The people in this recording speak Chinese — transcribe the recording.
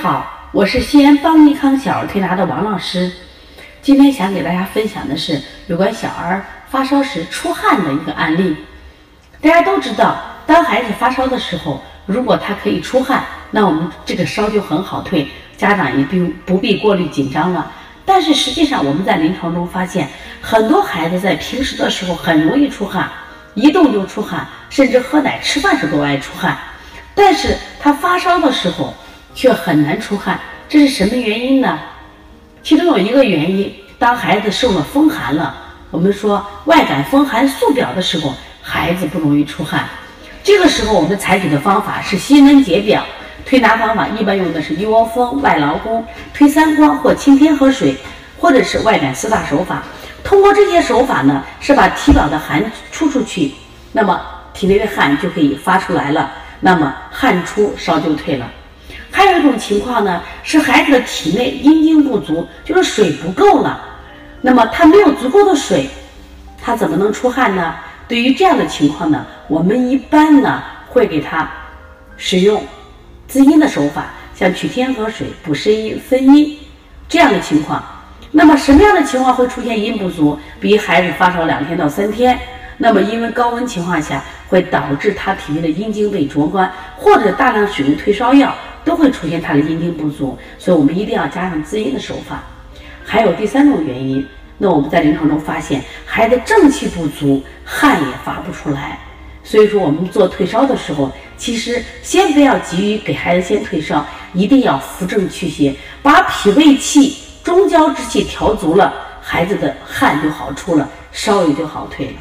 好我是西安邦尼康小儿推拿的王老师。今天想给大家分享的是有关小儿发烧时出汗的一个案例。大家都知道，当孩子发烧的时候，如果他可以出汗，那我们这个烧就很好退，家长也不用不必过虑紧张了。但是实际上，我们在临床中发现，很多孩子在平时的时候很容易出汗，一动就出汗，甚至喝奶、吃饭时都爱出汗。但是他发烧的时候，却很难出汗，这是什么原因呢？其中有一个原因，当孩子受了风寒了，我们说外感风寒素表的时候，孩子不容易出汗。这个时候我们采取的方法是辛温解表，推拿方法一般用的是一窝蜂、外劳宫、推三关或清天河水，或者是外感四大手法。通过这些手法呢，是把体表的寒出出去，那么体内的汗就可以发出来了，那么汗出烧就退了。还有一种情况呢，是孩子的体内阴精不足，就是水不够了。那么他没有足够的水，他怎么能出汗呢？对于这样的情况呢，我们一般呢会给他使用滋阴的手法，像取天河水、补肾阴、分阴这样的情况。那么什么样的情况会出现阴不足？比如孩子发烧两天到三天，那么因为高温情况下会导致他体内的阴经被灼关，或者大量使用退烧药。都会出现他的阴精不足，所以我们一定要加上滋阴的手法。还有第三种原因，那我们在临床中发现孩子正气不足，汗也发不出来。所以说我们做退烧的时候，其实先不要急于给孩子先退烧，一定要扶正祛邪，把脾胃气、中焦之气调足了，孩子的汗就好出了，烧也就好退了。